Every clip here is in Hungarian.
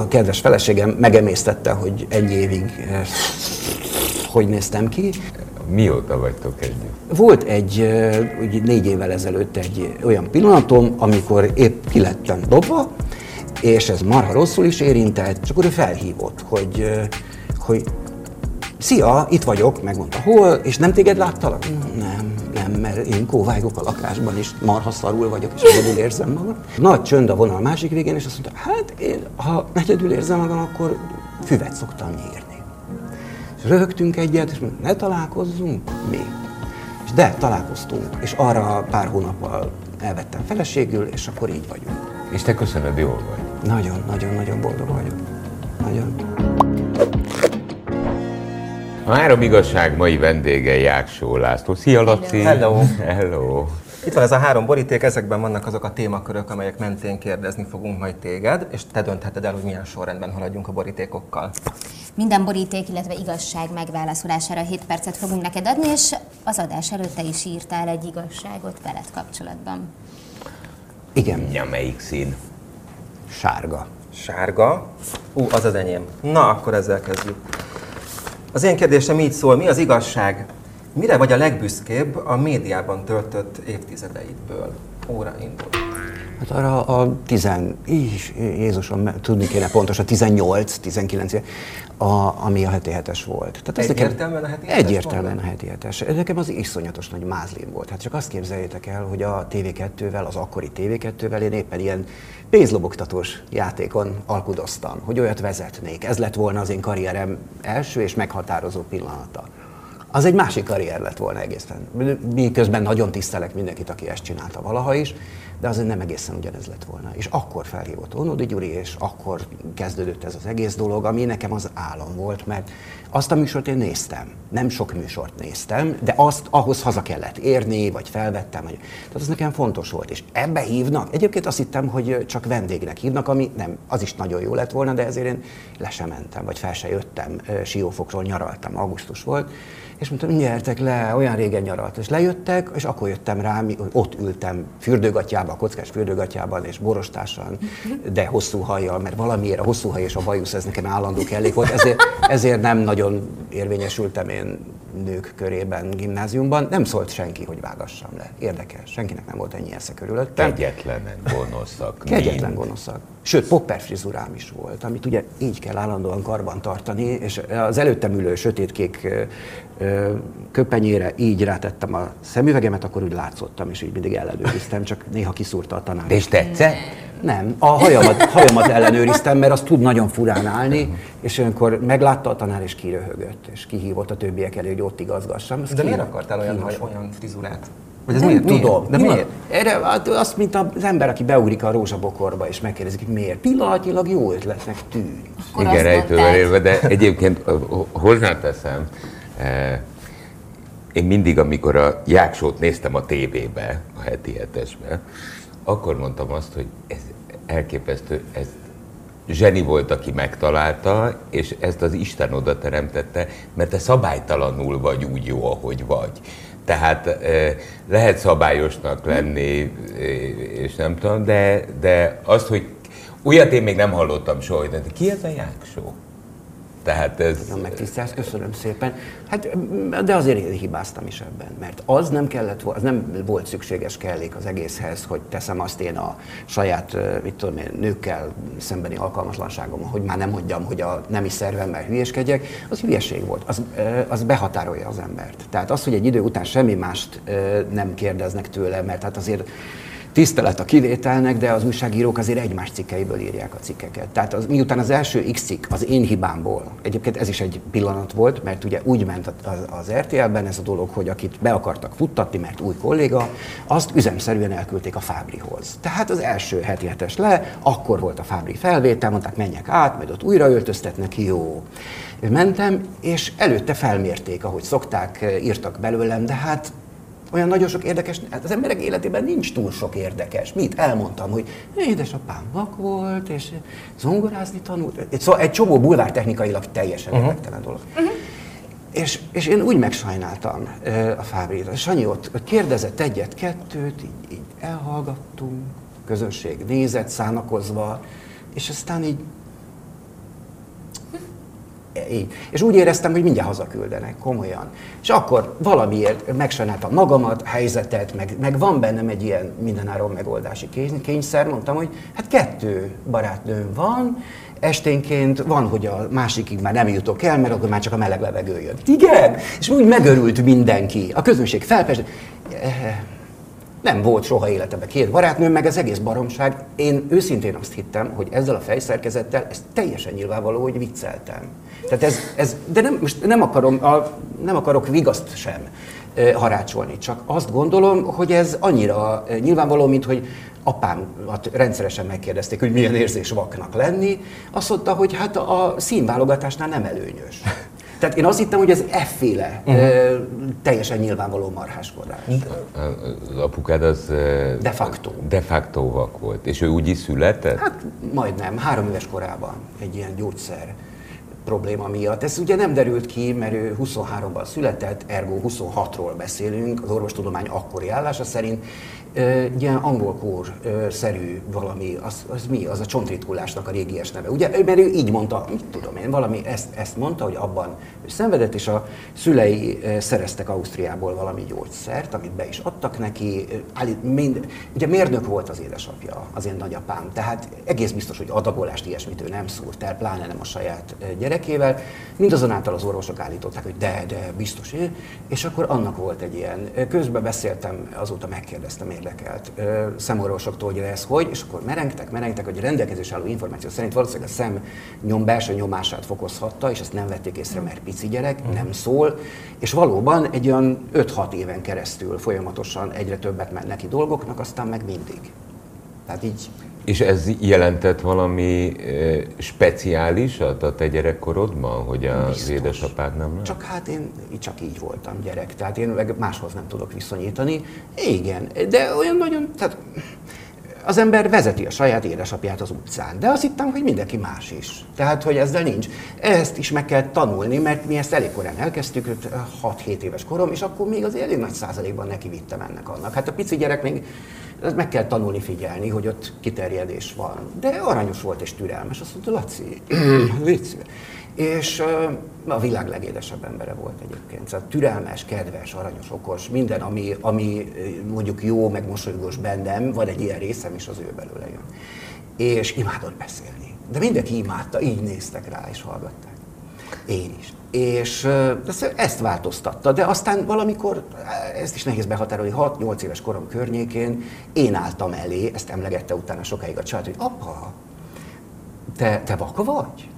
a kedves feleségem megemésztette, hogy egy évig eh, hogy néztem ki. Mióta vagytok együtt? Volt egy, eh, úgy négy évvel ezelőtt egy olyan pillanatom, amikor épp kilettem dobva, és ez marha rosszul is érintett, és akkor ő felhívott, hogy, eh, hogy Szia, itt vagyok, megmondta, hol, és nem téged láttalak? Nem, nem, mert én kóvágok a lakásban, és marha szarul vagyok, és egyedül érzem magam. Nagy csönd a vonal másik végén, és azt mondta, hát én, ha egyedül érzem magam, akkor füvet szoktam nyírni. És röhögtünk egyet, és mondta, ne találkozzunk? Mi? És de, találkoztunk, és arra pár hónappal elvettem feleségül, és akkor így vagyunk. És te köszönöd, jól vagy. Nagyon, nagyon, nagyon boldog vagyok. Nagyon. A három igazság mai vendége Jáksó László. Szia, Laci! Hello! Hello! Itt van ez a három boríték, ezekben vannak azok a témakörök, amelyek mentén kérdezni fogunk majd téged, és te döntheted el, hogy milyen sorrendben haladjunk a borítékokkal. Minden boríték, illetve igazság megválaszolására 7 percet fogunk neked adni, és az adás előtt te is írtál egy igazságot veled kapcsolatban. Igen, Ja, melyik szín? sárga. Sárga. Ú, az az enyém. Na, akkor ezzel kezdjük. Az én kérdésem így szól, mi az igazság? Mire vagy a legbüszkébb a médiában töltött évtizedeidből? Óra indul. Hát arra a tizen, is, Jézusom, tudni kéne pontosan, 18, 19, a, ami a heti hetes volt. Tehát ez nekem- Egyértelműen a heti hetes Egyértelműen a heti hetes. Nekem az iszonyatos nagy mázlim volt. Hát csak azt képzeljétek el, hogy a TV2-vel, az akkori TV2-vel én éppen ilyen pénzlobogtatós játékon alkudoztam, hogy olyat vezetnék. Ez lett volna az én karrierem első és meghatározó pillanata. Az egy másik karrier lett volna egészen. Miközben nagyon tisztelek mindenkit, aki ezt csinálta valaha is, de azért nem egészen ugyanez lett volna. És akkor felhívott Ónodi Gyuri, és akkor kezdődött ez az egész dolog, ami nekem az álom volt, mert azt a műsort én néztem. Nem sok műsort néztem, de azt ahhoz haza kellett érni, vagy felvettem. Vagy... Tehát az nekem fontos volt. És ebbe hívnak. Egyébként azt hittem, hogy csak vendégnek hívnak, ami nem, az is nagyon jó lett volna, de ezért én le sem mentem, vagy fel se jöttem. Siófokról nyaraltam, augusztus volt, és mondtam, gyertek le, olyan régen nyaralt. És lejöttek, és akkor jöttem rá, ott ültem fürdőgatjában, a kockás fürdőgatjában, és borostásan, de hosszú hajjal, mert valamiért a hosszú haj és a bajusz, ez nekem állandó kellék volt, ezért, ezért nem nagyon érvényesültem én nők körében gimnáziumban. Nem szólt senki, hogy vágassam le. Érdekes, senkinek nem volt ennyi esze körülöttem. Kegyetlenen gonoszak. Kegyetlen gonoszak. Sőt, popper frizurám is volt, amit ugye így kell állandóan karban tartani, és az előttem ülő sötétkék köpenyére így rátettem a szemüvegemet, akkor úgy látszottam, és így mindig ellenőriztem, csak néha kiszúrta a tanár. És tetszett? Nem, a hajamat, hajamat ellenőriztem, mert az tud nagyon furán állni, és olyankor meglátta a tanár, és kiröhögött, és kihívott a többiek elé, hogy ott igazgassam. Az De miért akartál olyan, haj, olyan frizurát? Vagy ez nem miért? tudom. Miért? De miért? Erre, hát azt, mint az ember, aki beugrik a rózsabokorba, és megkérdezik, hogy miért. Pillanatnyilag jó ötletnek tűnik. Akkor Igen, rejtővel élve, de egyébként hozzáteszem, eh, én mindig, amikor a Jáksót néztem a tévébe, a heti hetesbe, akkor mondtam azt, hogy ez elképesztő, ez zseni volt, aki megtalálta, és ezt az Isten oda teremtette, mert te szabálytalanul vagy úgy jó, ahogy vagy. Tehát eh, lehet szabályosnak lenni, eh, és nem tudom, de, de azt, hogy olyat én még nem hallottam soha, de ki ez a Jáksó? Tehát ez... Nagyon megtisztelsz, köszönöm szépen. Hát, de azért én hibáztam is ebben, mert az nem kellett, az nem volt szükséges kellék az egészhez, hogy teszem azt én a saját, mit tudom én, nőkkel szembeni alkalmaslanságom, hogy már nem mondjam, hogy a nemi szervemmel hülyeskedjek, az hülyeség volt, az, az behatárolja az embert. Tehát az, hogy egy idő után semmi mást nem kérdeznek tőle, mert hát azért tisztelet a kivételnek, de az újságírók azért egymás cikkeiből írják a cikkeket. Tehát az, miután az első X cikk az én hibámból, egyébként ez is egy pillanat volt, mert ugye úgy ment az, RTL-ben ez a dolog, hogy akit be akartak futtatni, mert új kolléga, azt üzemszerűen elküldték a Fábrihoz. Tehát az első heti hetes le, akkor volt a Fábri felvétel, mondták menjek át, majd ott újra öltöztetnek, jó. Mentem, és előtte felmérték, ahogy szokták, írtak belőlem, de hát olyan nagyon sok érdekes, hát az emberek életében nincs túl sok érdekes. Mit? Elmondtam, hogy édesapám vak volt, és zongorázni tanult. Szóval egy csomó bulvár technikailag teljesen uh-huh. érdektelen dolog. Uh-huh. És, és én úgy megsajnáltam ö, a Fábrit. Sanyi ott, kérdezett egyet, kettőt, így, így elhallgattunk, közönség nézett, szánakozva, és aztán így így. És úgy éreztem, hogy mindjárt hazaküldenek, komolyan. És akkor valamiért megsajnáltam magamat, helyzetet, meg, meg van bennem egy ilyen mindenáron megoldási kényszer. Mondtam, hogy hát kettő barátnőm van, esténként van, hogy a másikig már nem jutok el, mert akkor már csak a meleg levegő jön. Igen! És úgy megörült mindenki. A közönség felpest. Eh, nem volt soha életemben két barátnőm, meg az egész baromság. Én őszintén azt hittem, hogy ezzel a fejszerkezettel ez teljesen nyilvánvaló, hogy vicceltem. Tehát ez, ez de nem, most nem, akarom, a, nem akarok vigaszt sem e, harácsolni, csak azt gondolom, hogy ez annyira nyilvánvaló, mint hogy apámat rendszeresen megkérdezték, hogy milyen érzés vaknak lenni. Azt mondta, hogy hát a színválogatásnál nem előnyös. Tehát én azt hittem, hogy ez efféle uh-huh. teljesen nyilvánvaló marháskodás. Az apukád az... De facto. De facto vak volt. És ő úgy is született? Hát majdnem, három éves korában egy ilyen gyógyszer probléma miatt. Ez ugye nem derült ki, mert ő 23-ban született, ergo 26-ról beszélünk, az orvostudomány akkori állása szerint, egy ilyen angol kór-szerű valami, az, az mi? Az a csontritkulásnak a régies neve. Ugye, mert ő így mondta, mit tudom én, valami ezt, ezt mondta, hogy abban ő szenvedett, és a szülei szereztek Ausztriából valami gyógyszert, amit be is adtak neki. Állít, mind, ugye mérnök volt az édesapja, az én nagyapám, tehát egész biztos, hogy adagolást ilyesmit ő nem szúrt el, pláne nem a saját gyerekével. Mindazonáltal az orvosok állították, hogy de, de, biztos, és akkor annak volt egy ilyen. Közben beszéltem, azóta megkérdeztem érdekelt szemorvosoktól, hogy ez hogy, és akkor merengtek, merengtek, hogy a rendelkezés álló információ szerint valószínűleg a szem nyom belső nyomását fokozhatta, és ezt nem vették észre, mert pici gyerek, mm. nem szól, és valóban egy olyan 5-6 éven keresztül folyamatosan egyre többet ment neki dolgoknak, aztán meg mindig. Tehát így és ez jelentett valami e, speciálisat a te gyerekkorodban, hogy az Biztos. édesapád nem lett? Csak hát én csak így voltam gyerek, tehát én meg máshoz nem tudok viszonyítani. Igen, de olyan nagyon, tehát az ember vezeti a saját édesapját az utcán, de azt hittem, hogy mindenki más is. Tehát, hogy ezzel nincs. Ezt is meg kell tanulni, mert mi ezt elég korán elkezdtük, 6-7 éves korom, és akkor még az elég nagy százalékban neki vittem ennek annak. Hát a pici gyerek még ezt meg kell tanulni figyelni, hogy ott kiterjedés van. De aranyos volt és türelmes. Azt mondta, Laci, légy És a világ legédesebb embere volt egyébként. Szóval türelmes, kedves, aranyos, okos, minden, ami, ami mondjuk jó, meg mosolygós bennem, van egy ilyen részem, és az ő belőle jön. És imádott beszélni. De mindenki imádta, így néztek rá és hallgatták. Én is. És ezt változtatta, de aztán valamikor, ezt is nehéz behatárolni, 6-8 éves korom környékén én álltam elé, ezt emlegette utána sokáig a család, hogy apa, te, te vaka vagy?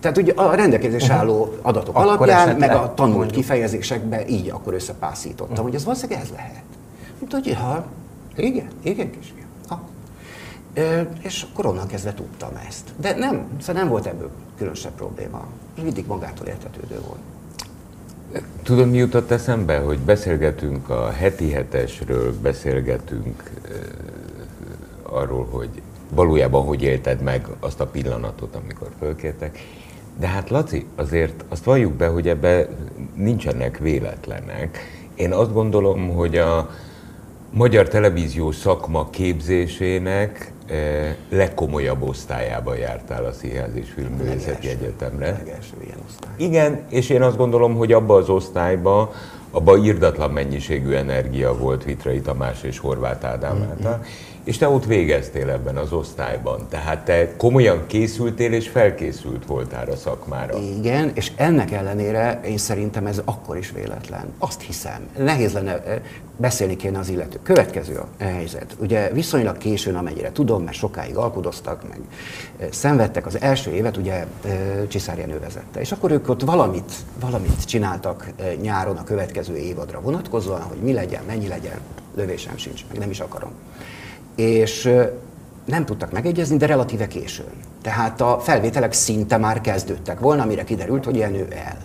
Tehát ugye a rendelkezés álló adatok akkor alapján, meg a tanult mondjuk. kifejezésekben így akkor összepászítottam, uh-huh. hogy ez valószínűleg ez lehet. Mondta, hogy ha, igen, igen kisfiam. És akkor onnan kezdve tudtam ezt. De nem, szóval nem volt ebből különösebb probléma. Mindig magától értetődő volt. Tudod, mi jutott eszembe, hogy beszélgetünk a heti hetesről, beszélgetünk uh, arról, hogy valójában hogy élted meg azt a pillanatot, amikor fölkértek. De hát Laci, azért azt valljuk be, hogy ebbe nincsenek véletlenek. Én azt gondolom, hogy a magyar televízió szakma képzésének legkomolyabb osztályába jártál a Színház és Filmművészeti Egyetemre. Legelső ilyen osztály. Igen, és én azt gondolom, hogy abba az osztályba abban írdatlan mennyiségű energia volt Vitrai Tamás és Horváth Ádám mm-hmm. által, és te ott végeztél ebben az osztályban. Tehát te komolyan készültél és felkészült voltál a szakmára. Igen, és ennek ellenére én szerintem ez akkor is véletlen. Azt hiszem. Nehéz lenne eh, beszélni kéne az illető. Következő a helyzet. Ugye viszonylag későn, amennyire tudom, mert sokáig alkudoztak, meg eh, szenvedtek. Az első évet ugye eh, Csiszár Jenő vezette. És akkor ők ott valamit, valamit csináltak nyáron a következő évadra vonatkozóan, hogy mi legyen, mennyi legyen, lövésem sincs, meg nem is akarom és nem tudtak megegyezni, de relatíve későn. Tehát a felvételek szinte már kezdődtek volna, amire kiderült, hogy ilyen ő el.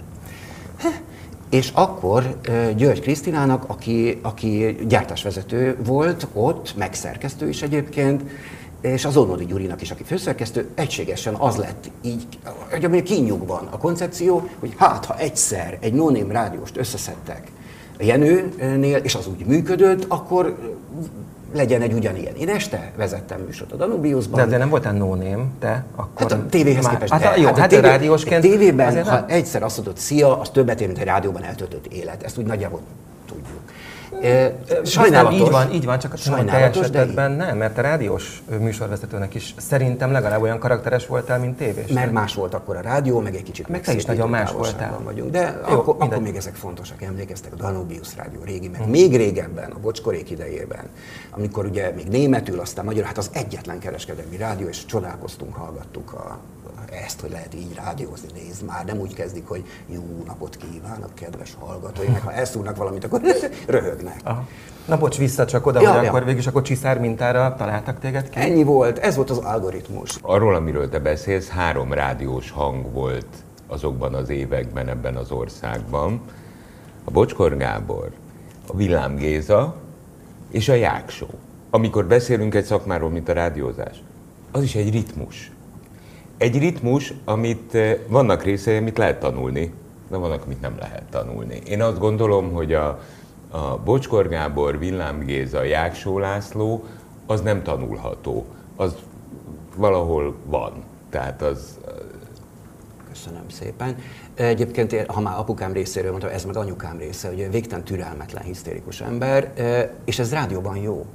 És akkor György Krisztinának, aki, aki gyártásvezető volt ott, megszerkesztő is egyébként, és az Onodi Gyurinak is, aki főszerkesztő, egységesen az lett így, hogy a kinyugban a koncepció, hogy hát ha egyszer egy no rádióst összeszedtek a Jenőnél, és az úgy működött, akkor legyen egy ugyanilyen. Én este vezettem műsort a Danubiusban. De azért nem voltál no name, te akkor... Hát a tévéhez már- képest. Hát, el. jó, hát, hát tévé- rádiósként... Egy tévében, ha nem- egyszer azt mondod, szia, az többet ér, mint egy rádióban eltöltött élet. Ezt úgy nagyjából Sajnálatos. Így van, így van, csak a Sajnálatos, de esetben nem, mert a rádiós műsorvezetőnek is szerintem legalább olyan karakteres voltál, mint tévés. Mert más volt akkor a rádió, meg egy kicsit Meg te is nagyon más voltál. Vagyunk. De Jó, akkor, akkor, még ezek fontosak, emlékeztek, a Danubius rádió régi, meg még régebben, a bocskorék idejében, amikor ugye még németül, aztán magyar, hát az egyetlen kereskedelmi rádió, és csodálkoztunk, hallgattuk a, ezt, hogy lehet így rádiózni, nézd már, nem úgy kezdik, hogy jó napot kívánok, kedves hallgatói, meg ha elszúrnak valamit, akkor röhögnek. Aha. Na bocs, vissza csak oda, Ja, hogy ja. akkor végül is akkor csiszár mintára találtak téged ki? Ennyi volt, ez volt az algoritmus. Arról, amiről te beszélsz, három rádiós hang volt azokban az években ebben az országban. A Bocskor Gábor, a Villám Géza és a Jáksó. Amikor beszélünk egy szakmáról, mint a rádiózás, az is egy ritmus. Egy ritmus, amit eh, vannak részei, amit lehet tanulni, de vannak, amit nem lehet tanulni. Én azt gondolom, hogy a, a Bocskor Gábor, Villám Géza, Jáksó László, az nem tanulható. Az valahol van. Tehát az, Köszönöm szépen. Egyébként, én, ha már apukám részéről mondtam, ez meg anyukám része, hogy végtelen türelmetlen, hisztérikus ember, eh, és ez rádióban jó.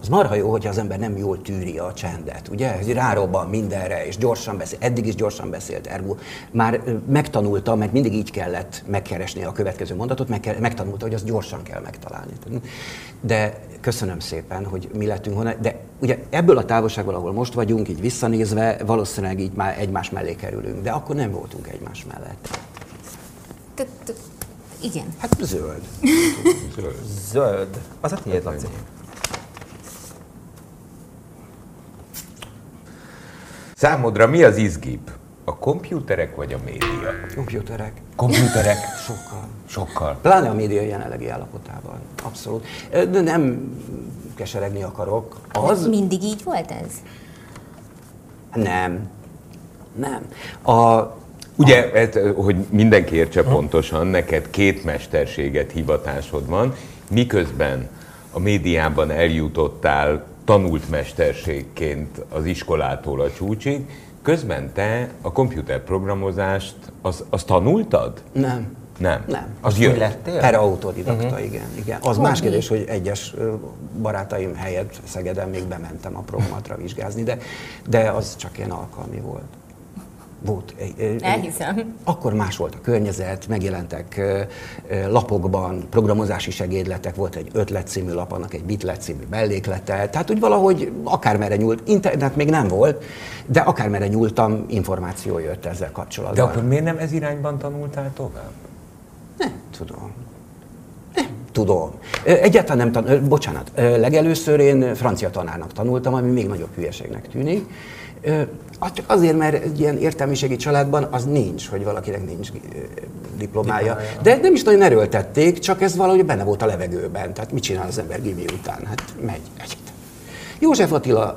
Az marha jó, hogyha az ember nem jól tűri a csendet, ugye? Ez rárobban mindenre, és gyorsan beszél. Eddig is gyorsan beszélt, ergo már megtanulta, mert mindig így kellett megkeresni a következő mondatot, meg, megtanulta, hogy azt gyorsan kell megtalálni. De köszönöm szépen, hogy mi lettünk honnan. De ugye ebből a távolságból, ahol most vagyunk, így visszanézve, valószínűleg így már egymás mellé kerülünk. De akkor nem voltunk egymás mellett. Igen. Hát zöld. Zöld. Az a tiéd, Laci. Számodra mi az izgibb? A komputerek vagy a média? Komputerek. Komputerek Sokkal. sokkal. Pláne a média jelenlegi állapotában. Abszolút. De nem keseregni akarok. Az Mindig így volt ez? nem. Nem. A, Ugye, ez, hogy mindenki értse pontosan, neked két mesterséget, hivatásod van, miközben a médiában eljutottál tanult mesterségként az iskolától a csúcsig, közben te a komputerprogramozást, az, azt tanultad? nem. Nem. Nem. Az jött. lettél? Erre autodidakta, uh-huh. igen, igen. Az Hobbi. más kérdés, hogy egyes barátaim helyett Szegeden még bementem a programatra vizsgázni, de, de az csak ilyen alkalmi volt. Volt. Elhiszem. Akkor más volt a környezet, megjelentek lapokban programozási segédletek, volt egy ötlet című lap, annak egy bitlet című melléklete, tehát úgy valahogy akármerre nyúlt, internet még nem volt, de akármerre nyúltam, információ jött ezzel De kapcsolatban. akkor miért nem ez irányban tanultál tovább? Nem tudom. Nem tudom. Egyáltalán nem tan... ö, Bocsánat, legelőször én francia tanárnak tanultam, ami még nagyobb hülyeségnek tűnik. Csak azért, mert egy ilyen értelmiségi családban az nincs, hogy valakinek nincs diplomája. De nem is nagyon erőltették, csak ez valahogy benne volt a levegőben. Tehát mit csinál az ember gimi után? Hát megy egyetem. József Attila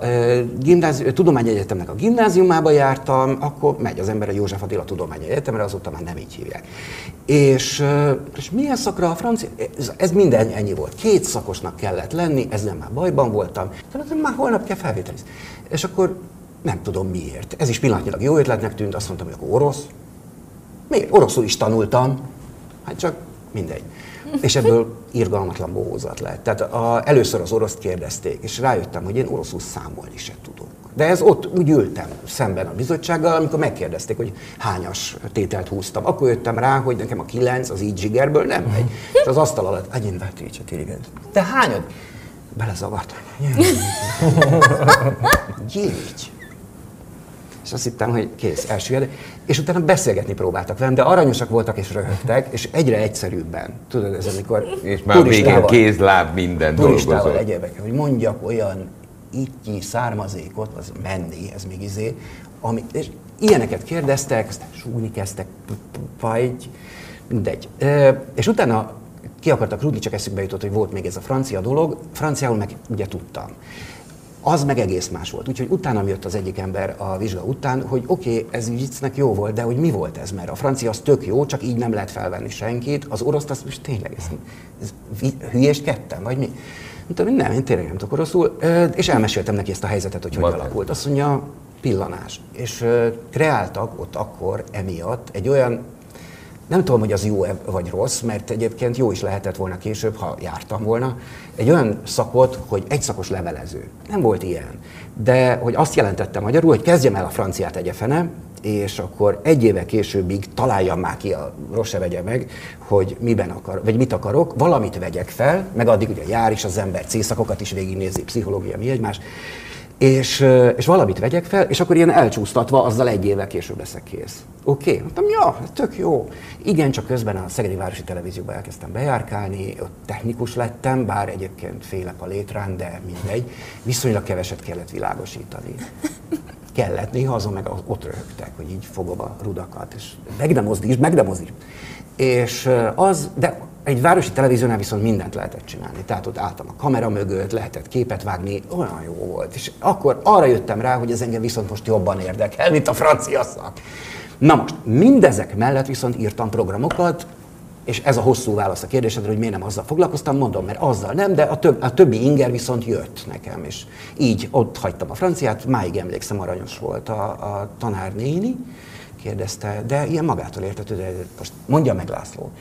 gimnázi- tudományegyetemnek a gimnáziumába jártam, akkor megy az ember a József Attila Tudományegyetemre, azóta már nem így hívják. És, és milyen szakra a francia? Ez, ez minden ennyi volt. Két szakosnak kellett lenni, ezzel már bajban voltam. Talán már holnap kell felvételizni. És akkor nem tudom miért. Ez is pillanatnyilag jó ötletnek tűnt, azt mondtam, hogy akkor orosz. Miért? Oroszul is tanultam. Hát csak mindegy. És ebből irgalmatlan bohózat lett. Tehát a, először az oroszt kérdezték, és rájöttem, hogy én oroszul számolni se tudok. De ez ott úgy ültem szemben a bizottsággal, amikor megkérdezték, hogy hányas tételt húztam. Akkor jöttem rá, hogy nekem a kilenc az így zsigerből nem megy. És az asztal alatt, agyin vetécse téged. Te hányad? Belezavartam. Gyígy. És azt hittem, hogy kész, elsüllyed. És utána beszélgetni próbáltak velem, de aranyosak voltak és röhögtek, és egyre egyszerűbben. Tudod, ez amikor És már végén kéz, láb, minden turistával egyébek, hogy mondjak olyan ittyi származékot, az menni, ez még izé, ami, és ilyeneket kérdeztek, aztán súgni kezdtek, pajgy, mindegy. És utána ki akartak rúgni, csak eszükbe jutott, hogy volt még ez a francia dolog, franciául meg ugye tudtam. Az meg egész más volt. Úgyhogy utána jött az egyik ember a vizsga után, hogy oké, okay, ez viccnek jó volt, de hogy mi volt ez? Mert a francia az tök jó, csak így nem lehet felvenni senkit, az oroszt az most tényleg, ez, ez kettem, vagy mi? Mondtam, hogy nem, én tényleg nem tudok oroszul, és elmeséltem neki ezt a helyzetet, hogy hogy Matek. alakult. Azt mondja, pillanás. És kreáltak ott akkor emiatt egy olyan nem tudom, hogy az jó vagy rossz, mert egyébként jó is lehetett volna később, ha jártam volna. Egy olyan szakot, hogy egy szakos levelező. Nem volt ilyen. De hogy azt jelentette magyarul, hogy kezdjem el a franciát egyefene, és akkor egy éve későbbig találjam már ki, a rossz se vegye meg, hogy miben akar, vagy mit akarok, valamit vegyek fel, meg addig ugye jár is az ember, C-szakokat is végignézi, pszichológia, mi egymás, és, és valamit vegyek fel, és akkor ilyen elcsúsztatva, azzal egy évvel később leszek kész. Oké, okay. mondtam, ja, ez tök jó. Igen, csak közben a Szegedi Városi Televízióba elkezdtem bejárkálni, ott technikus lettem, bár egyébként félek a létrán, de mindegy. Viszonylag keveset kellett világosítani. Kellett, néha azon meg ott röhögtek, hogy így fogom a rudakat, és meg nem mozdíts, meg nem mozdíts. És az, de egy városi televíziónál viszont mindent lehetett csinálni. Tehát ott álltam a kamera mögött, lehetett képet vágni, olyan jó volt. És akkor arra jöttem rá, hogy ez engem viszont most jobban érdekel, mint a francia szak. Na most, mindezek mellett viszont írtam programokat, és ez a hosszú válasz a kérdésedre, hogy miért nem azzal foglalkoztam, mondom, mert azzal nem, de a, több, a többi inger viszont jött nekem, és így ott hagytam a franciát, máig emlékszem, aranyos volt a, a tanárnéni, kérdezte, de ilyen magától értetődő, most mondja meg László,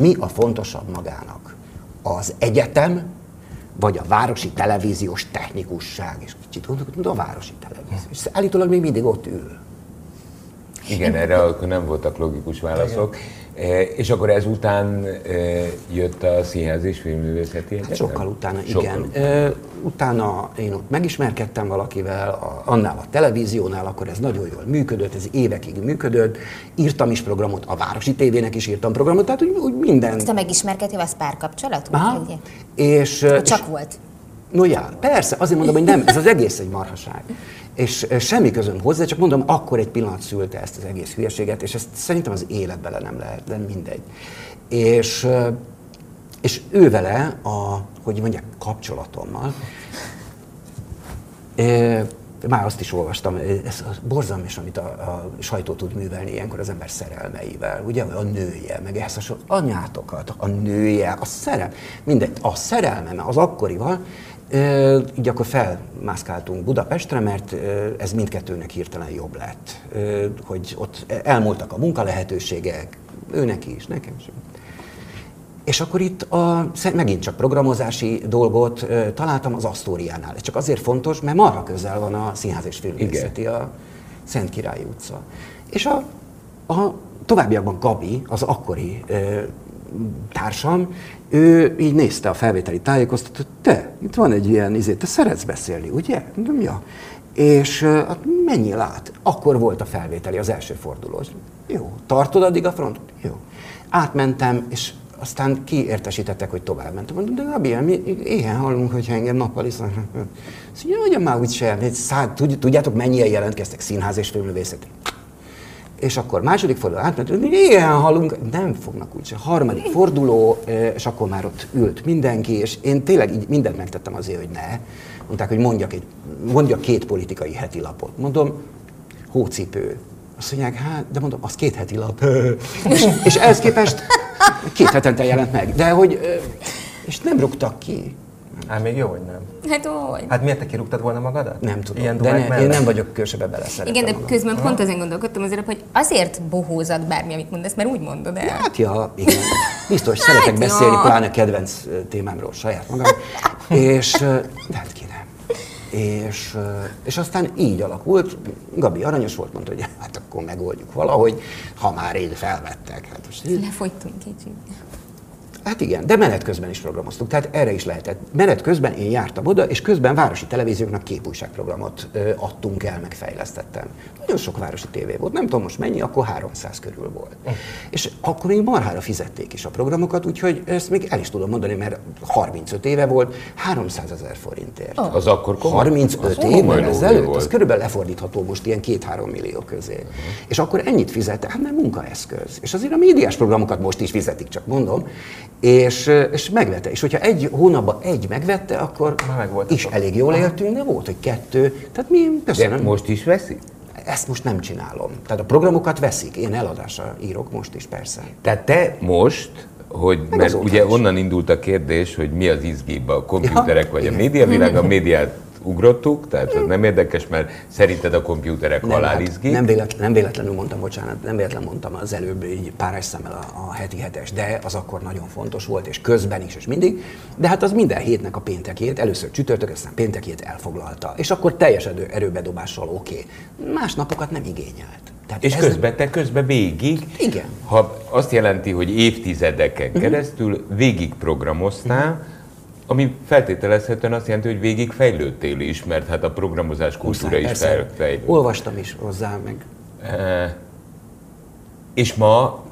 mi a fontosabb magának? Az egyetem, vagy a városi televíziós technikusság? És kicsit gondolkodtam, de a városi televízió. És állítólag még mindig ott ül. Igen, erre akkor nem voltak logikus válaszok. E, és akkor ezután e, jött a Színház és Filmművészeti Egyetem? Hát sokkal utána, Sokkal igen. utána. Ö, utána én ott megismerkedtem valakivel, a, annál a televíziónál, akkor ez nagyon jól működött, ez évekig működött. Írtam is programot, a Városi Tévének is írtam programot, tehát úgy, úgy minden. Te megismerkedtél, az párkapcsolat? Aha. És, és, Csak volt. No já, persze, azért mondom, hogy nem, ez az egész egy marhaság. És semmi közöm hozzá, csak mondom, akkor egy pillanat szülte ezt az egész hülyeséget, és ezt szerintem az élet bele nem lehet, de mindegy. És, és ő vele, a, hogy mondják, kapcsolatommal, eh, már azt is olvastam, ez a borzalmas, amit a, a sajtó tud művelni ilyenkor az ember szerelmeivel, ugye, a nője, meg ehhez hasonló, anyátokat, a nője, a szerelem, mindegy, a szerelmeme az akkorival, Ö, így akkor felmászkáltunk Budapestre, mert ö, ez mindkettőnek hirtelen jobb lett. Ö, hogy ott elmúltak a munkalehetőségek, őnek is, nekem is. És akkor itt a, megint csak programozási dolgot ö, találtam az Asztóriánál. Ez csak azért fontos, mert marha közel van a Színház és Filmvészeti, a Szent Királyi utca. És a, a továbbiakban Gabi, az akkori ö, társam, ő így nézte a felvételi tájékoztatót, te, itt van egy ilyen izé, te szeretsz beszélni, ugye? Mondom, ja. És hát menjél át. Akkor volt a felvételi, az első forduló. Jó, tartod addig a frontot? Jó. Átmentem, és aztán kiértesítettek, hogy tovább mentem. Mondom, de Gabi, mi éhen hallunk, hogyha engem nappal isznak. Mondja, hogy már úgy sem. Szá- tud- Tudjátok, mennyien jelentkeztek színház és filmművészeti? És akkor második forduló átment, hogy ilyen hallunk, nem fognak úgyse. Harmadik forduló, és akkor már ott ült mindenki, és én tényleg így mindent megtettem azért, hogy ne. Mondták, hogy mondjak, egy, mondjak két politikai heti lapot. Mondom, hócipő. Azt mondják, hát, de mondom, az két heti lap. és, és ehhez képest két hetente jelent meg. De hogy, és nem rúgtak ki. Hát még jó, hogy nem. Hát hogy? Hát miért te kirúgtad volna magadat? Nem tudom. Ilyen de ne, én nem vagyok külsőbe beleszeretve Igen, de magam. közben pont ezen gondolkodtam azért, hogy azért bohózat bármi, amit mondasz, mert úgy mondod el. Hát ja, igen. Biztos, szeretek Hát beszélni, ja. pláne kedvenc témámról saját magam. És, hát ki nem. És, és aztán így alakult, Gabi aranyos volt, mondta, hogy hát akkor megoldjuk valahogy, ha már én felvettek. Hát most így- Lefogytunk kicsit. Hát igen, de menet közben is programoztunk, tehát erre is lehetett. Menet közben én jártam oda, és közben városi televízióknak képújságprogramot ö, adtunk el, meg fejlesztettem. Nagyon sok városi tévé volt, nem tudom most mennyi, akkor 300 körül volt. És akkor még marhára fizették is a programokat, úgyhogy ezt még el is tudom mondani, mert 35 éve volt, 300 ezer forintért. Az akkor komoly? 35 Az évvel ezelőtt, az körülbelül lefordítható most ilyen 2-3 millió közé. És akkor ennyit fizet, hát nem munkaeszköz. És azért a médiás programokat most is fizetik, csak mondom. És, és megvette. És hogyha egy hónapban egy megvette, akkor Már megvoltatok. is elég jól éltünk, de volt, hogy kettő. Tehát mi, De köszönöm. most is veszi? Ezt most nem csinálom. Tehát a programokat veszik, én eladásra írok most is persze. Tehát te most hogy Meg mert ugye is. onnan indult a kérdés, hogy mi az izgibb, a komputerek Ja, vagy a igen. médiavilág. A médiát ugrottuk, tehát ez nem érdekes, mert szerinted a komputerek Nem, halál hát nem, véletlen, nem véletlenül mondtam, bocsánat, nem véletlenül mondtam az előbb így pár szemmel a, a heti hetes, de az akkor nagyon fontos volt, és közben is, és mindig. De hát az minden hétnek a péntekét, először csütörtök, aztán péntekét elfoglalta. És akkor teljes erő, erőbedobással oké. Más napokat nem igényelt. Tehát És közben, te közben végig, Igen. Ha azt jelenti, hogy évtizedeken keresztül végig programoztál, ami feltételezhetően azt jelenti, hogy végig fejlődtél is, mert hát a programozás kultúra is Persze. fel- fejlőd. Olvastam is hozzá, meg Eh, És ma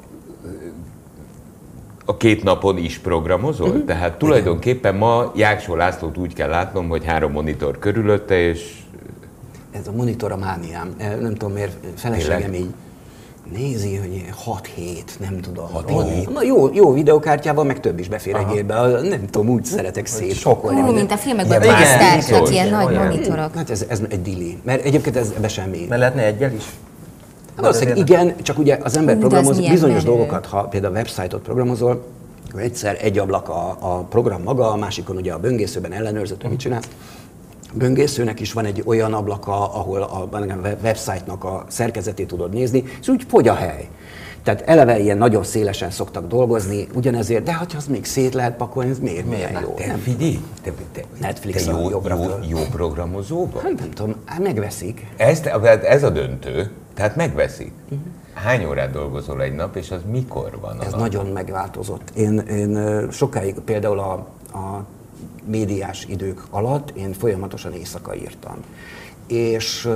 a két napon is programozol? Mhm. Tehát tulajdonképpen ma Jáksó Lászlót úgy kell látnom, hogy három monitor körülötte, és ez a monitor a mániám. Nem tudom miért, feleségem Tényleg? így nézi, hogy 6-7, nem tudom. 6-7? Na jó, jó videokártyával, meg több is befér egy évbe. A- Nem tudom, úgy szeretek szétpakolni. Ú, minden. mint a filmekben Igen, poszterkök, igen, ilyen nagy olyan. monitorok. Hát ez, ez egy dili. Mert egyébként ez ebbe semmi. Mert lehetne egyel is? Hát Valószínűleg igen, csak ugye az ember Hú, programoz bizonyos menő. dolgokat, ha például websájtot programozol, egyszer egy ablak a, a program maga, a másikon ugye a böngészőben ellenőrzött, hogy mit csinálsz. Böngészőnek is van egy olyan ablaka, ahol a, a websájtnak a szerkezetét tudod nézni, és úgy fogy a hely. Tehát eleve ilyen nagyon szélesen szoktak dolgozni, ugyanezért, de ha az még szét lehet pakolni, ez miért, miért jó? te Nem, figyelj, te, te, Netflix te jó, jobbra jó, jó programozó vagy? hát nem tudom, hát megveszik. Ez, ez a döntő, tehát megveszik. Hány órát dolgozol egy nap, és az mikor van? Ez nap? nagyon megváltozott. Én, én sokáig például a, a médiás idők alatt én folyamatosan éjszaka írtam. És,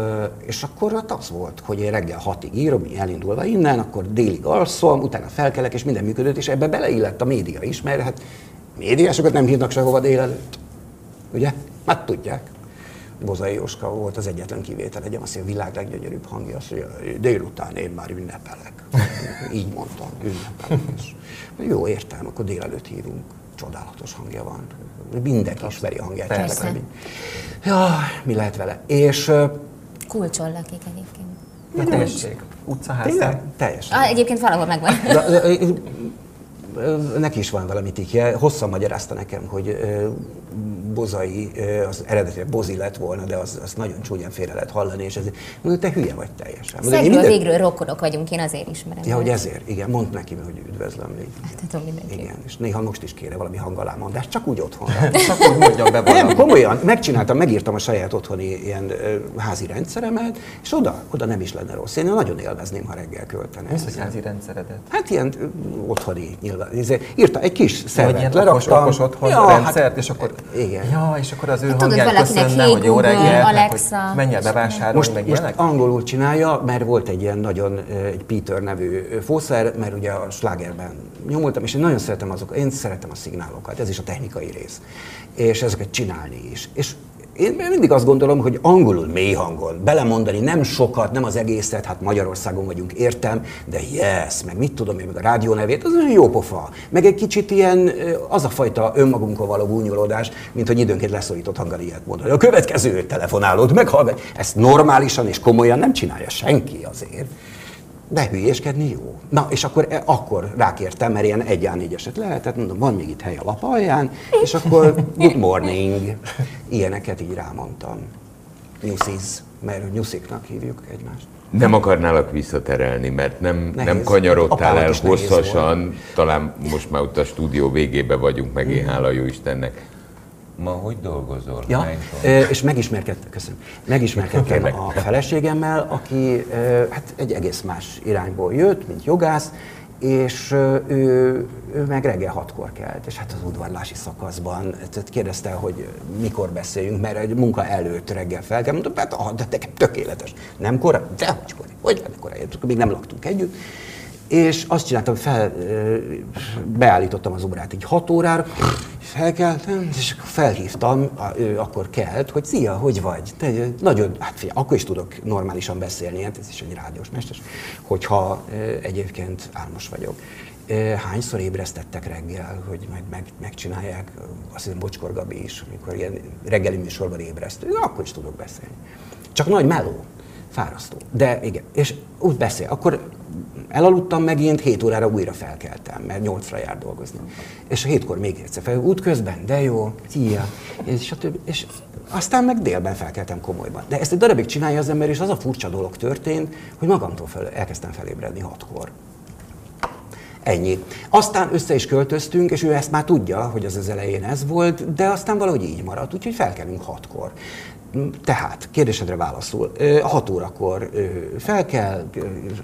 és akkor ott az volt, hogy én reggel hatig írom, elindulva innen, akkor délig alszom, utána felkelek, és minden működött, és ebbe beleillett a média is, mert hát médiásokat nem hívnak sehova délelőtt. Ugye? Hát tudják. Bozai Jóska volt az egyetlen kivétel, egy azt a világ leggyönyörűbb hangja, azt mondja, délután én már ünnepelek. Így mondtam, ünnepelek. És jó, értem, akkor délelőtt hívunk. Csodálatos hangja van. Mindenki ismeri a hangját. Persze. Ja, mi lehet vele? És ö, Kulcsol lakik egyébként. Na tessék, utcaház. tényleg teljesen. Ah, egyébként valahol megvan. De, ö, neki is van valami tikje. Hosszan magyarázta nekem, hogy Bozai, az eredetileg Bozi lett volna, de az, az nagyon csúnyán félre lehet hallani, és ezért mondja, te hülye vagy teljesen. Szegről minden- végről rokonok vagyunk, én azért ismerem. Ja, hogy ezért, igen, mondd neki, hogy üdvözlöm. Így. Hát tudom mindenki. Igen, és néha most is kére valami hangalámondást, csak úgy otthon. Csak úgy mondjam be Nem, valamit. komolyan, megcsináltam, megírtam a saját otthoni ilyen házi rendszeremet, és oda, oda nem is lenne rossz. Én nagyon élvezném, ha reggel költene. Mi az, hogy házi rendszeredet? Hát ilyen otthoni nyilván. Írta egy kis szervet, ilyen okos, leraktam. okos otthon Ja, rendszert, és akkor... igen. Ja, és akkor az ő Hát tudod, hangján valakinek köszönne, Hey hogy jó meg Alexa. hogy menj el bevásárolni, Most, meg most angolul csinálja, mert volt egy ilyen nagyon, egy Peter nevű fószer, mert ugye a slágerben nyomultam, és én nagyon szeretem azokat, én szeretem a szignálokat, ez is a technikai rész, és ezeket csinálni is. És én mindig azt gondolom, hogy angolul mély hangon belemondani nem sokat, nem az egészet, hát Magyarországon vagyunk, értem, de yes, meg mit tudom én, meg a rádió nevét, az jó pofa. Meg egy kicsit ilyen az a fajta önmagunkon való gúnyolódás, mint hogy időnként leszorított hanggal ilyet mondani. A következő telefonálót meghallgat. Ezt normálisan és komolyan nem csinálja senki azért. De hülyéskedni jó. Na, és akkor, e- akkor rákértem, mert ilyen egy A4-eset lehetett, mondom, van még itt hely a lap alján, és akkor good morning, ilyeneket így rámondtam. Nyusziz, mert nyusziknak hívjuk egymást. Nem akarnálak visszaterelni, mert nem, Nehéz. nem kanyarodtál el hosszasan, talán most már ott a stúdió végébe vagyunk, meg Mm. én hála jó Istennek. Ma hogy dolgozol? Ja, és megismerkedtem, köszönöm, megismerkedtem a feleségemmel, aki hát egy egész más irányból jött, mint jogász, és ő, ő meg reggel hatkor kelt, és hát az udvarlási szakaszban tehát kérdezte, hogy mikor beszéljünk, mert egy munka előtt reggel fel kell, mondtam, hát ah, de nekem tökéletes. Nem korábban? De hogy korábban? Hogy lenne korábban? Még nem laktunk együtt. És azt csináltam, fel, ö, beállítottam az órát így 6 órára, felkeltem, és felhívtam, ő akkor kelt, hogy szia, hogy vagy? Te, nagyon, hát figyelj, akkor is tudok normálisan beszélni, hát ez is egy rádiós mester, hogyha egyébként álmos vagyok. Hányszor ébresztettek reggel, hogy majd meg, megcsinálják, azt hiszem Bocskor Gabi is, amikor ilyen reggeli műsorban ébreszt, akkor is tudok beszélni. Csak nagy meló, fárasztó. De igen, és úgy beszél, akkor Elaludtam megint, 7 órára újra felkeltem, mert 8-ra jár dolgozni. És 7-kor még egyszer fel, útközben, de jó, szia, és, stb. és aztán meg délben felkeltem komolyban. De ezt egy darabig csinálja az ember, és az a furcsa dolog történt, hogy magamtól fel, elkezdtem felébredni hatkor. Ennyi. Aztán össze is költöztünk, és ő ezt már tudja, hogy az az elején ez volt, de aztán valahogy így maradt, úgyhogy felkelünk hatkor. Tehát, kérdésedre válaszul, 6 órakor fel kell,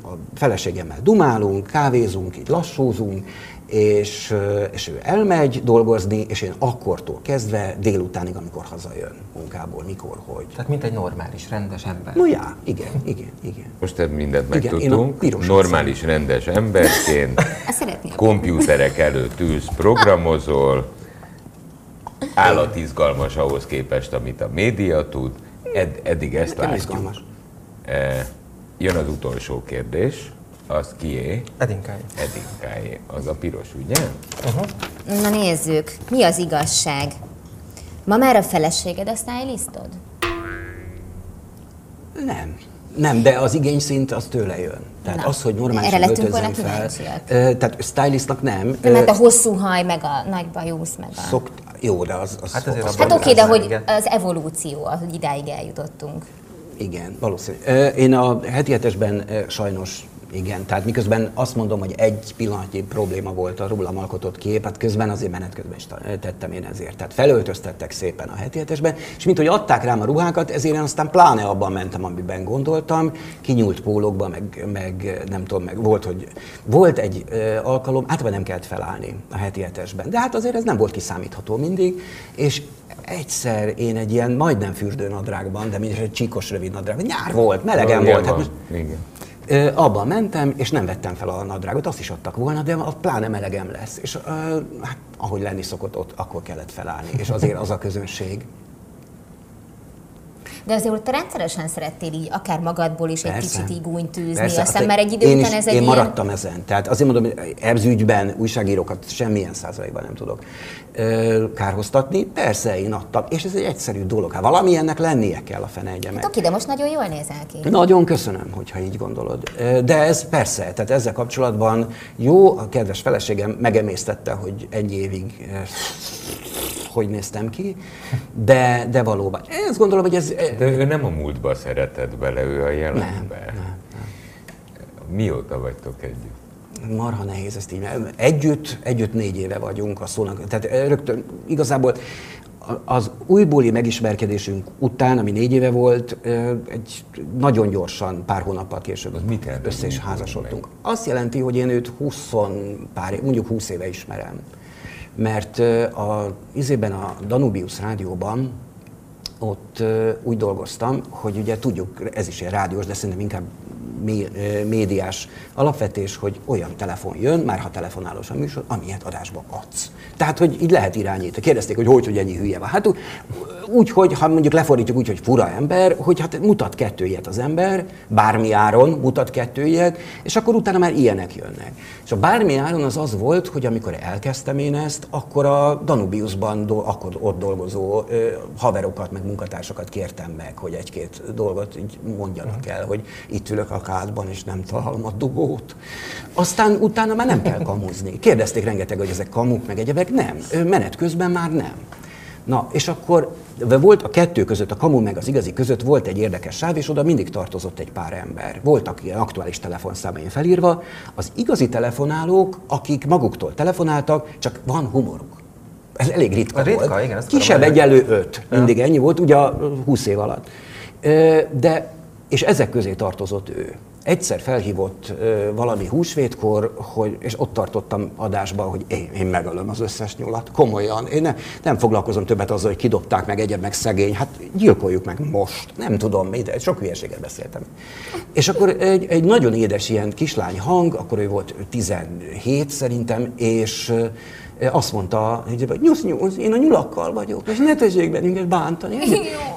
a feleségemmel dumálunk, kávézunk, így lassúzunk, és, és ő elmegy dolgozni, és én akkortól kezdve délutánig, amikor hazajön munkából, mikor, hogy. Tehát mint egy normális, rendes ember. No já, igen, igen, igen. Most ebben mindent megtudtunk. Normális, rendes emberként, kompjúterek előtt ülsz, programozol, állatizgalmas ahhoz képest, amit a média tud. Ed, eddig ezt Nem látjuk. izgalmas. Eh, Jön az utolsó kérdés, az kié? Edinkány. Edinkáé. Az a piros, ugye? Na nézzük, mi az igazság? Ma már a feleséged a stylistod? Nem. Nem, de az igényszint az tőle jön. Tehát Na, az, hogy normálisan erre fel. Tehát stylistnak nem. Ö, hát a hosszú haj, meg a nagy bajusz, meg a... szokt, jó, de az, az, Hát az Hát oké, de hogy igen. az evolúció, az, hogy idáig eljutottunk. Igen, valószínű. Én a heti hetesben sajnos igen, tehát miközben azt mondom, hogy egy pillanatnyi probléma volt a rólam alkotott kép, hát közben azért menet közben is tettem én ezért. Tehát felöltöztettek szépen a heti hetesben, és mint hogy adták rám a ruhákat, ezért én aztán pláne abban mentem, amiben gondoltam, kinyúlt pólókba, meg, meg nem tudom, meg volt, hogy volt egy ö, alkalom, általában nem kellett felállni a heti hetesben, de hát azért ez nem volt kiszámítható mindig, és egyszer én egy ilyen majdnem fürdőnadrágban, de mindegy egy csíkos rövid nadrágban, nyár volt, melegen volt, hát most Igen. Ö, abban mentem, és nem vettem fel a nadrágot, azt is adtak volna, de a pláne melegem lesz. És ö, hát, ahogy lenni szokott, ott akkor kellett felállni. És azért az a közönség. De azért ott rendszeresen szerettél így akár magadból is egy Persze. kicsit így gúnytűzni, Persze, aztán hát már egy idő én után is, ez egy Én ilyen... maradtam ezen. Tehát azért mondom, hogy ebz ügyben újságírókat semmilyen százalékban nem tudok kárhoztatni. Persze, én adtam. És ez egy egyszerű dolog. Hát valami ennek lennie kell a fene egye meg. Oké, de most nagyon jól nézel ki. Nagyon köszönöm, hogyha így gondolod. De ez persze, tehát ezzel kapcsolatban jó, a kedves feleségem megemésztette, hogy egy évig hogy néztem ki, de, de valóban. Én azt gondolom, hogy ez... De ő nem a múltba szeretett bele, ő a jelenbe. Mióta vagytok együtt? Marha nehéz ezt így. Együtt, együtt négy éve vagyunk a szónak. Tehát eh, rögtön igazából az újbóli megismerkedésünk után, ami négy éve volt, egy nagyon gyorsan, pár hónappal később Az mit össze is házasodtunk. Azt jelenti, hogy én őt 20 pár, mondjuk 20 éve ismerem. Mert a, izében a Danubius rádióban ott úgy dolgoztam, hogy ugye tudjuk, ez is egy rádiós, de szerintem inkább médiás alapvetés, hogy olyan telefon jön, már ha telefonálós a műsor, amilyet adásba adsz. Tehát, hogy így lehet irányítani. Kérdezték, hogy hogy, hogy ennyi hülye van. Hát úgy, hogy ha mondjuk lefordítjuk úgy, hogy fura ember, hogy hát mutat kettő ilyet az ember, bármi áron mutat kettő ilyet, és akkor utána már ilyenek jönnek. És a bármi áron az az volt, hogy amikor elkezdtem én ezt, akkor a Danubiusban do, akkor ott dolgozó ö, haverokat, meg munkatársakat kértem meg, hogy egy-két dolgot így mondjanak el, hogy itt ülök a kádban, és nem találom a dugót. Aztán utána már nem kell kamuzni. Kérdezték rengeteg, hogy ezek kamuk, meg egyebek. Nem. Menet közben már nem. Na, és akkor de volt a kettő között, a kamu meg az igazi között volt egy érdekes sáv, és oda mindig tartozott egy pár ember. Voltak ilyen aktuális telefonszámaim felírva. Az igazi telefonálók, akik maguktól telefonáltak, csak van humoruk. Ez elég ritka, Ritka, volt. igen, Kisebb egyenlő öt. Mindig ennyi volt, ugye a 20 év alatt. De, és ezek közé tartozott ő. Egyszer felhívott ö, valami húsvétkor, hogy, és ott tartottam adásba, hogy én, én megölöm az összes nyulat. Komolyan. Én ne, nem foglalkozom többet azzal, hogy kidobták meg egyeb meg szegény. Hát gyilkoljuk meg most. Nem tudom, de sok hülyeséget beszéltem. És akkor egy, egy nagyon édes ilyen kislány hang, akkor ő volt 17 szerintem, és azt mondta, hogy nyusz, nyusz, én a nyulakkal vagyok, és ne tessék bennünket bántani.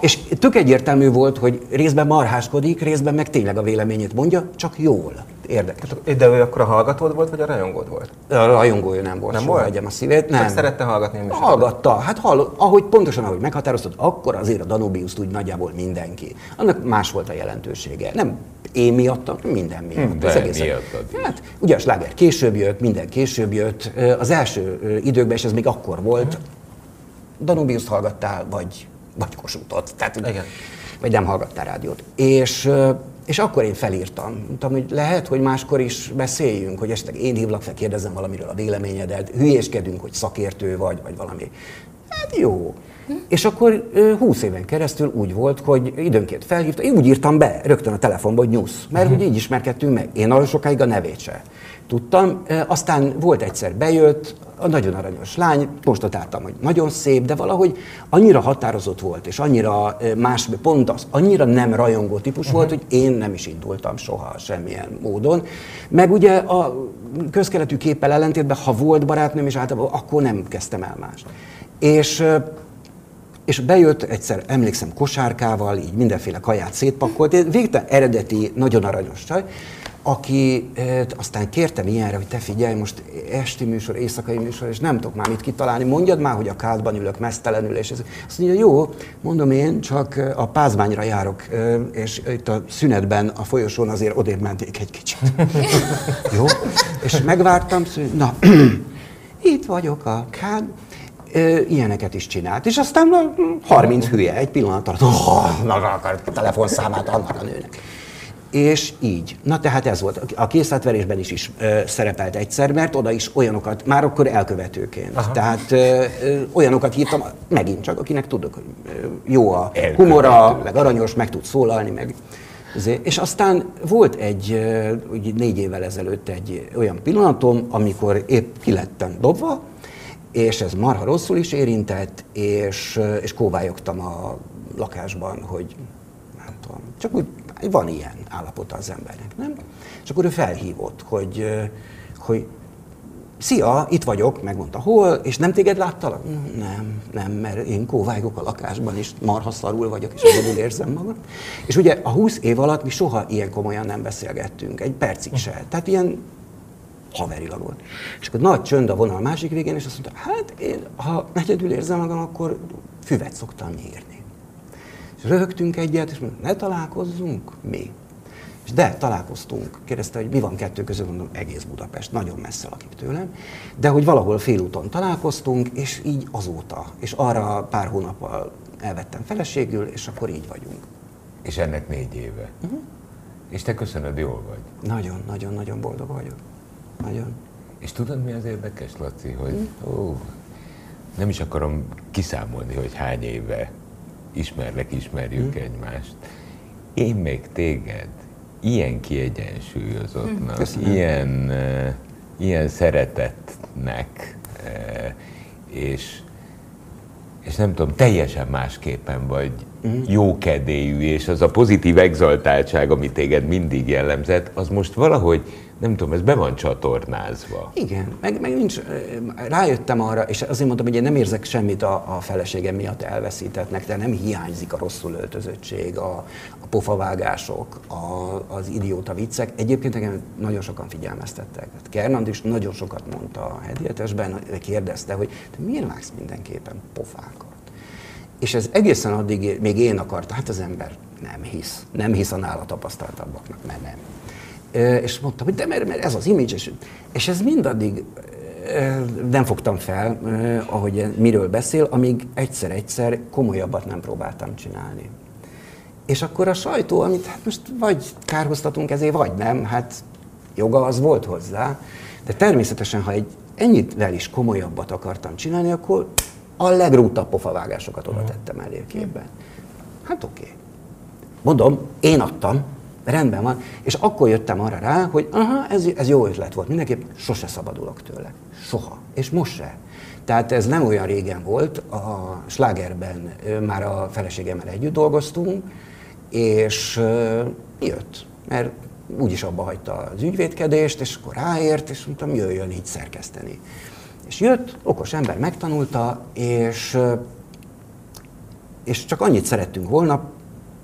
és tök egyértelmű volt, hogy részben marháskodik, részben meg tényleg a véleményét mondja, csak jól. Érdekes. De ő akkor a hallgatód volt, vagy a rajongód volt? A rajongója nem volt, Nem soha volt? hagyjam a szívét. Nem. Csak szerette hallgatni a műsorodat? Hallgatta. Hát hall, ahogy pontosan ahogy meghatároztad, akkor azért a Danubius úgy nagyjából mindenki. Annak más volt a jelentősége. Nem én miattam, minden miatt. De Az egész- miattad. Hát, ugye a sláger később jött, minden később jött. Az első időkben, és ez még akkor volt, Danubius hallgattál, vagy, vagy Kossuthot. Tehát, Igen. Vagy nem hallgattál rádiót. És, és akkor én felírtam. Mondtam, hogy lehet, hogy máskor is beszéljünk, hogy esetleg én hívlak fel, kérdezzem valamiről a véleményedet, hülyéskedünk, hogy szakértő vagy, vagy valami. Hát jó. És akkor ö, 20 éven keresztül úgy volt, hogy időnként felhívta, én úgy írtam be rögtön a telefonba, hogy nyusz, mert úgy így ismerkedtünk meg. Én nagyon sokáig a nevét se tudtam. Aztán volt egyszer bejött, a nagyon aranyos lány, konstatáltam, hogy nagyon szép, de valahogy annyira határozott volt, és annyira más, pont az, annyira nem rajongó típus volt, hogy én nem is indultam soha semmilyen módon. Meg ugye a közkeletű képpel ellentétben, ha volt barátnőm, és általában akkor nem kezdtem el mást. És és bejött egyszer, emlékszem, kosárkával, így mindenféle kaját szétpakolt, végtelen eredeti, nagyon aranyos csaj, aki aztán kértem ilyenre, hogy te figyelj, most esti műsor, éjszakai műsor, és nem tudok már mit kitalálni, mondjad már, hogy a kádban ülök, mesztelenül, és ez, azt mondja, jó, mondom én, csak a pázmányra járok, és itt a szünetben a folyosón azért odébb menték egy kicsit. jó? És megvártam, szó- na, itt vagyok a kád, Ö, ilyeneket is csinált. És aztán na, 30 hülye, egy pillanat alatt, oh, maga akar a telefonszámát annak a nőnek. És így. Na tehát ez volt. A készletverésben is, is ö, szerepelt egyszer, mert oda is olyanokat, már akkor elkövetőként. Aha. Tehát ö, ö, olyanokat hívtam, megint csak, akinek tudok, ö, jó a Elkövető. humora, meg aranyos, meg tud szólalni, meg És aztán volt egy, úgy négy évvel ezelőtt egy olyan pillanatom, amikor épp ki lettem dobva, és ez marha rosszul is érintett, és, ö, és kóvályogtam a lakásban, hogy nem tudom, csak úgy van ilyen állapota az embernek, nem? És akkor ő felhívott, hogy, ö, hogy Szia, itt vagyok, megmondta, hol, és nem téged láttalak? Nem, nem, mert én kóvályogok a lakásban, és marha szarul vagyok, és egyedül érzem magam. És ugye a 20 év alatt mi soha ilyen komolyan nem beszélgettünk, egy percig se. Tehát ilyen haverilag volt. És akkor nagy csönd a vonal másik végén, és azt mondta, hát én, ha egyedül érzem magam, akkor füvet szoktam nyírni. És röhögtünk egyet, és mondta, ne találkozzunk? Mi? És de, találkoztunk. Kérdezte, hogy mi van kettő között, mondom, egész Budapest, nagyon messze lakik tőlem. De hogy valahol félúton találkoztunk, és így azóta. És arra pár hónappal elvettem feleségül, és akkor így vagyunk. És ennek négy éve. Uh-huh. És te köszönöd, jól vagy. Nagyon, nagyon, nagyon boldog vagyok. Nagyon. És tudod, mi az érdekes, Laci, hogy ó, nem is akarom kiszámolni, hogy hány éve ismerlek, ismerjük egymást. Én még téged ilyen kiegyensúlyozottnak, Köszönöm. ilyen, eh, ilyen szeretetnek, eh, és, és nem tudom, teljesen másképpen vagy jókedélyű, és az a pozitív exaltáltság, ami téged mindig jellemzett, az most valahogy, nem tudom, ez be van csatornázva. Igen, meg, meg nincs, rájöttem arra, és azért mondtam, hogy én nem érzek semmit a, a feleségem miatt elveszítettnek, de nem hiányzik a rosszul öltözöttség, a, a pofavágások, a, az idióta viccek. Egyébként engem nagyon sokan figyelmeztettek. Hát Kernand is nagyon sokat mondta a hedietesben, kérdezte, hogy te miért vágsz mindenképpen pofákat? És ez egészen addig még én akartam, hát az ember nem hisz, nem hisz a nála tapasztaltabbaknak, mert nem. És mondtam, hogy de mert, mert ez az image, és, és ez mindaddig nem fogtam fel, ahogy miről beszél, amíg egyszer-egyszer komolyabbat nem próbáltam csinálni. És akkor a sajtó, amit hát most vagy kárhoztatunk ezért, vagy nem, hát joga az volt hozzá, de természetesen, ha egy ennyivel is komolyabbat akartam csinálni, akkor a legrútabb pofavágásokat oda tettem elé képben. Hát oké. Okay. Mondom, én adtam, rendben van, és akkor jöttem arra rá, hogy aha, ez, ez jó ötlet volt, mindenképp sose szabadulok tőle. Soha. És most se. Tehát ez nem olyan régen volt, a slágerben már a feleségemmel együtt dolgoztunk, és jött, mert úgyis abba hagyta az ügyvédkedést, és akkor ráért, és mondtam, jöjjön így szerkeszteni. És jött, okos ember megtanulta, és és csak annyit szerettünk volna,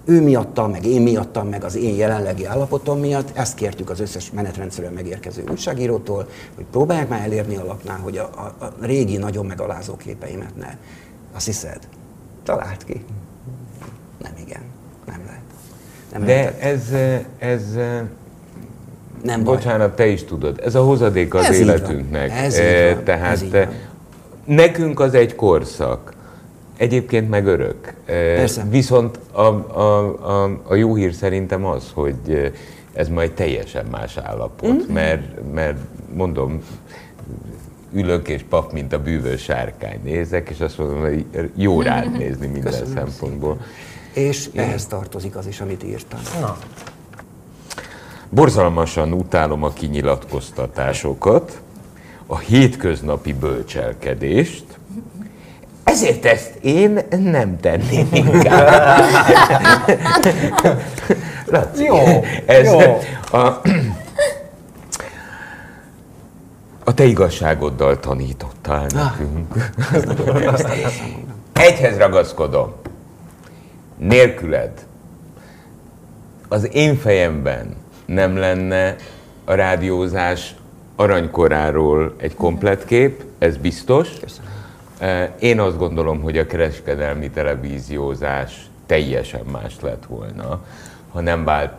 ő miatta, meg én miattam, meg az én jelenlegi állapotom miatt, ezt kértük az összes menetrendszerűen megérkező újságírótól, hogy próbálják már elérni a lapnál, hogy a, a, a régi, nagyon megalázó képeimet ne. Azt hiszed? Talált ki? Nem igen, nem lehet. Nem De lehetett. ez, ez Nem baj. Bocsánat, te is tudod, ez a hozadék az Ez így van. életünknek. Ez így Eh, van. Tehát Ez így eh, van. nekünk az egy korszak, egyébként meg örök. Persze. Viszont a, a, a, a jó hír szerintem az, hogy ez majd teljesen más állapot, mm. mert, mert mondom, ülök és pap, mint a bűvös sárkány nézek, és azt mondom, hogy jó rád nézni minden Köszönöm szempontból. És ehhez tartozik az is, amit írtam. Na, Borzalmasan utálom a kinyilatkoztatásokat, a hétköznapi bölcselkedést, ezért ezt én nem tenném inkább. Laci, Jó, ez jó. A, a te igazságoddal tanítottál nekünk. Egyhez ragaszkodom. Nélküled az én fejemben nem lenne a rádiózás aranykoráról egy komplet kép, ez biztos. Eh, Én azt gondolom, hogy a kereskedelmi televíziózás teljesen más lett volna, ha nem, vált,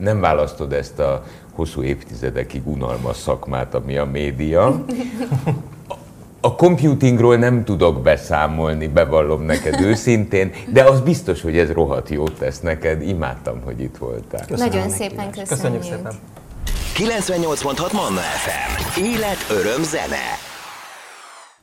nem választod ezt a hosszú évtizedekig unalmas szakmát, ami a média. A computingról nem tudok beszámolni, bevallom neked őszintén, de az biztos, hogy ez rohadt jót tesz neked. Imádtam, hogy itt voltál. Köszönöm Nagyon szépen köszönjük. köszönjük szépen. 98.6 Manna FM. Élet, öröm, zene.